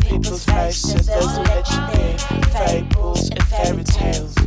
People's faces, doesn't let you in. Fables and fairy tales.